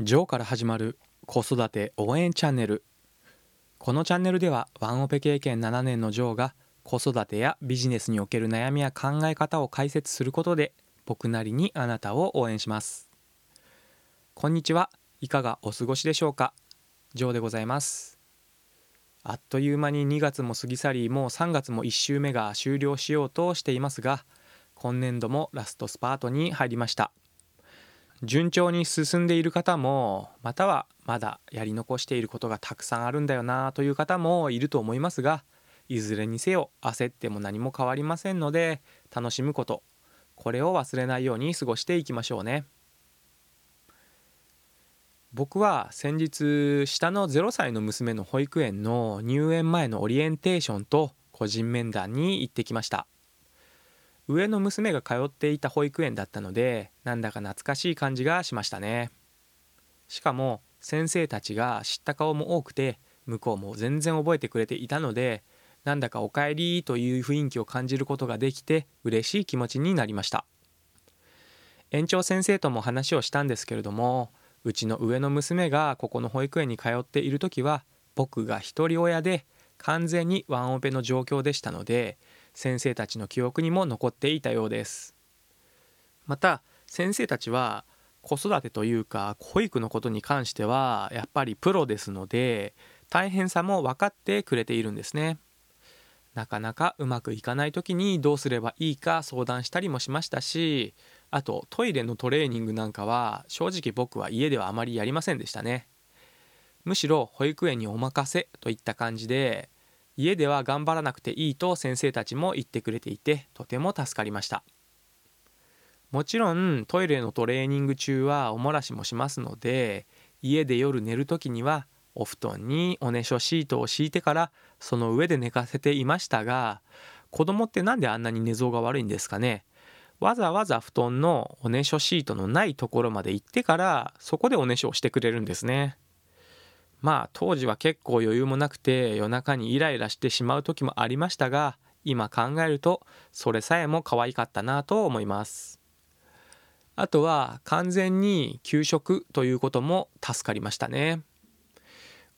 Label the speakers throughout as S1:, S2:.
S1: ジョーから始まる子育て応援チャンネル。このチャンネルではワンオペ経験7年のジョーが子育てやビジネスにおける悩みや考え方を解説することで僕なりにあなたを応援します。こんにちは。いかがお過ごしでしょうか？ジョーでございます。あっという間に2月も過ぎ去りもう3月も1週目が終了しようとしていますが今年度もラストスパートに入りました。順調に進んでいる方もまたはまだやり残していることがたくさんあるんだよなという方もいると思いますがいずれにせよ焦っても何も変わりませんので楽しむことこれを忘れないように過ごしていきましょうね。僕は先日下の0歳の娘の保育園の入園前のオリエンテーションと個人面談に行ってきました。上の娘が通っていた保育園だったのでなんだか懐かしい感じがしましたね。しかも先生たちが知った顔も多くて向こうも全然覚えてくれていたのでなんだかおかえりという雰囲気を感じることができて嬉しい気持ちになりました。園長先生とも話をしたんですけれどもうちの上の娘がここの保育園に通っている時は僕が一人親で完全にワンオペの状況でしたので先生たちの記憶にも残っていたようです。また先生たちは子育てというか保育のことに関してはやっぱりプロですので大変さも分かってくれているんですね。なかなかうまくいかない時にどうすればいいか相談したりもしましたしあとトイレのトレーニングなんかは正直僕は家ではあまりやりませんでしたね。むしろ保育園にお任せといった感じで家では頑張らなくていいと先生たちも言ってくれていてとても助かりました。もちろんトイレのトレーニング中はおもらしもしますので家で夜寝る時にはお布団におねしょシートを敷いてからその上で寝かせていましたが子供って何であんなに寝相が悪いんですかね。わざわざ布団のおねしょシートのないところまで行ってからそこでおねしょをしてくれるんですね。まあ当時は結構余裕もなくて夜中にイライラしてしまう時もありましたが今考えるとそれさえも可愛かったなと思います。あとは完全に給食ということも助かりましたね。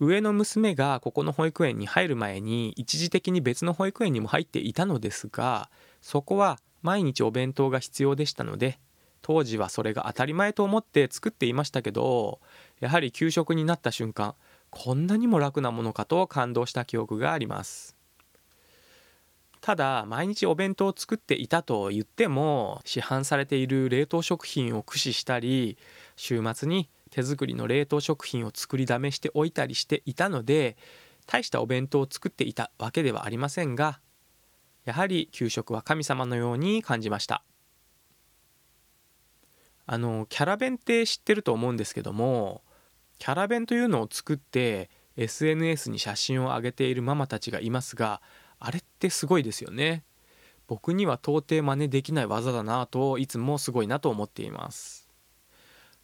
S1: 上の娘がここの保育園に入る前に一時的に別の保育園にも入っていたのですがそこは毎日お弁当が必要でしたので当時はそれが当たり前と思って作っていましたけどやはり給食になった瞬間こんなにも楽なものかと感動した記憶があります。ただ毎日お弁当を作っていたと言っても市販されている冷凍食品を駆使したり週末に手作りの冷凍食品を作りだめしておいたりしていたので大したお弁当を作っていたわけではありませんがやはり給食は神様のように感じました。あのキャラ弁って知ってると思うんですけどもキャラ弁というのを作って SNS に写真を上げているママたちがいますがあれってすごいですよね。僕には到底真似できない技だなといつもすごいなと思っています。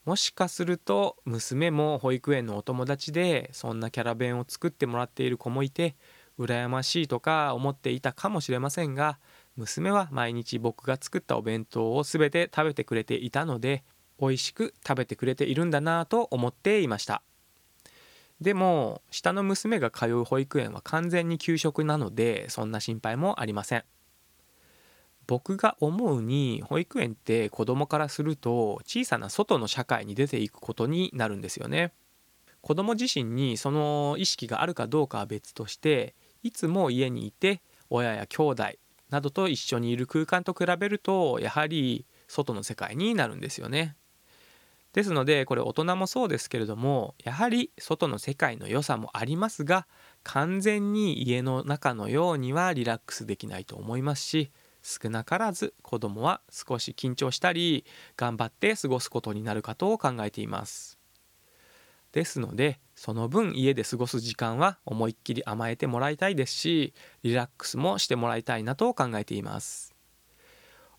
S1: もしかすると娘も保育園のお友達でそんなキャラ弁を作ってもらっている子もいて羨ましいとか思っていたかもしれませんが娘は毎日僕が作ったお弁当を全て食べてくれていたので美味しく食べてくれているんだなと思っていました。でも下の娘が通う保育園は完全に給食なのでそんな心配もありません。僕が思うに保育園って子供からすると小さな外の社会に出ていくことになるんですよね。子供自身にその意識があるかどうかは別としていつも家にいて親や兄弟などと一緒にいる空間と比べるとやはり外の世界になるんですよね。ですのでこれ大人もそうですけれどもやはり外の世界の良さもありますが完全に家の中のようにはリラックスできないと思いますし少なからず子供は少し緊張したり頑張って過ごすことになるかと考えています。ですのでその分家で過ごす時間は思いっきり甘えてもらいたいですしリラックスもしてもらいたいなと考えています。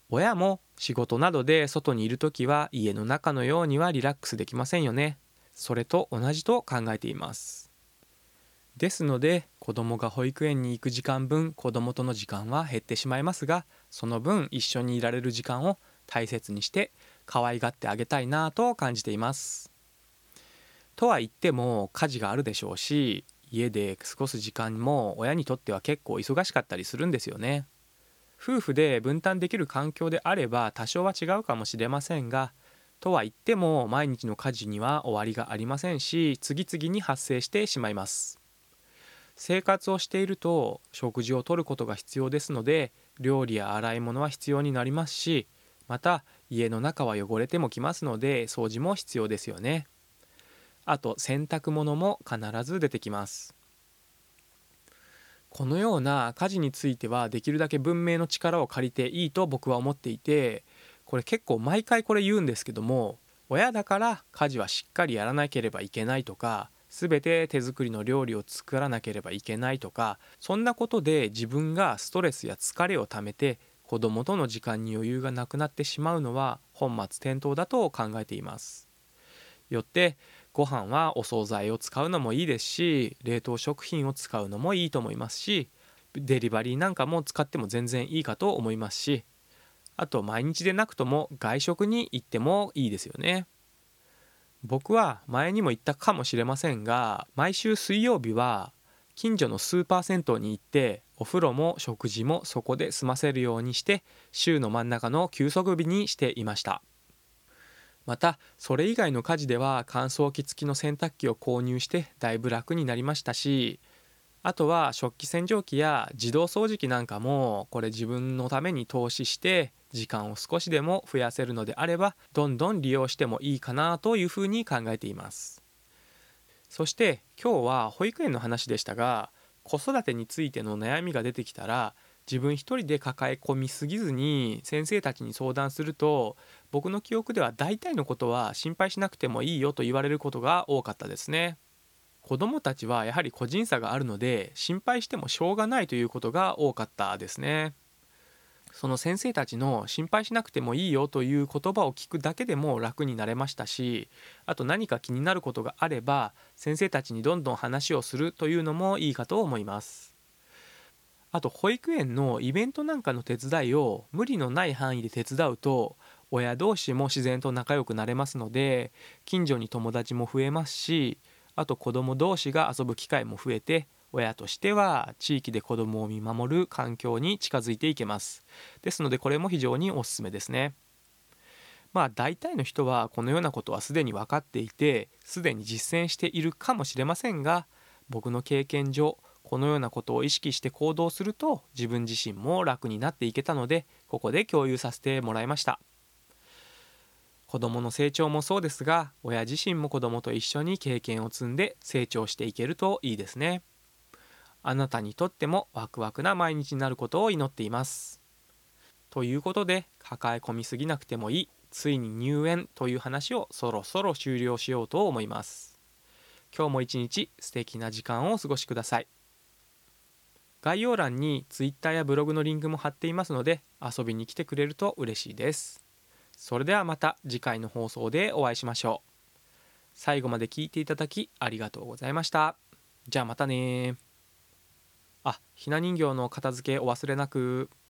S1: 親も仕事などで外にいる時は家の中のようにはリラックスできませんよね。それと同じと考えています。ですので子供が保育園に行く時間分子供との時間は減ってしまいますがその分一緒にいられる時間を大切にして可愛がってあげたいなと感じています。とは言っても家事があるでしょうし家で過ごす時間も親にとっては結構忙しかったりするんですよね。夫婦で分担できる環境であれば多少は違うかもしれませんがとは言っても毎日の家事には終わりがありませんし次々に発生してしまいます。生活をしていると食事をとることが必要ですので料理や洗い物は必要になりますしまた家の中は汚れてもきますので掃除も必要ですよね。あと洗濯物も必ず出てきます。このような家事についてはできるだけ文明の力を借りていいと僕は思っていてこれ結構毎回これ言うんですけども親だから家事はしっかりやらなければいけないとか全て手作りの料理を作らなければいけないとかそんなことで自分がストレスや疲れをためて子供との時間に余裕がなくなってしまうのは本末転倒だと考えています。よってご飯はお惣菜を使うのもいいですし冷凍食品を使うのもいいと思いますしデリバリーなんかも使っても全然いいかと思いますしあと毎日でなくとも外食に行ってもいいですよね。僕は前にも言ったかもしれませんが毎週水曜日は近所のスーパー銭湯に行ってお風呂も食事もそこで済ませるようにして週の真ん中の休息日にしていました。またそれ以外の家事では乾燥機付きの洗濯機を購入してだいぶ楽になりましたしあとは食器洗浄機や自動掃除機なんかもこれ自分のために投資して時間を少しでも増やせるのであればどんどん利用してもいいかなというふうに考えています。そして今日は保育園の話でしたが子育てについての悩みが出てきたら自分一人で抱え込みすぎずに先生たちに相談すると僕の記憶では大体のことは心配しなくてもいいよと言われることが多かったですね。子どもたちはやはり個人差があるので心配してもしょうがないということが多かったですね。その先生たちの心配しなくてもいいよという言葉を聞くだけでも楽になれましたしあと何か気になることがあれば先生たちにどんどん話をするというのもいいかと思います。あと保育園のイベントなんかの手伝いを無理のない範囲で手伝うと親同士も自然と仲良くなれますので近所に友達も増えますしあと子供同士が遊ぶ機会も増えて親としては地域で子供を見守る環境に近づいていけます。ですのでこれも非常におすすめですね。まあ大体の人はこのようなことはすでに分かっていてすでに実践しているかもしれませんが僕の経験上このようなことを意識して行動すると自分自身も楽になっていけたのでここで共有させてもらいました。子どもの成長もそうですが親自身も子どもと一緒に経験を積んで成長していけるといいですね。あなたにとってもワクワクな毎日になることを祈っています。ということで抱え込みすぎなくてもいいついに入園という話をそろそろ終了しようと思います。今日も一日素敵な時間をお過ごしください。概要欄に Twitter やブログのリンクも貼っていますので遊びに来てくれると嬉しいです。それではまた次回の放送でお会いしましょう。最後まで聞いていただきありがとうございました。じゃあまたねあひな人形の片付けお忘れなく。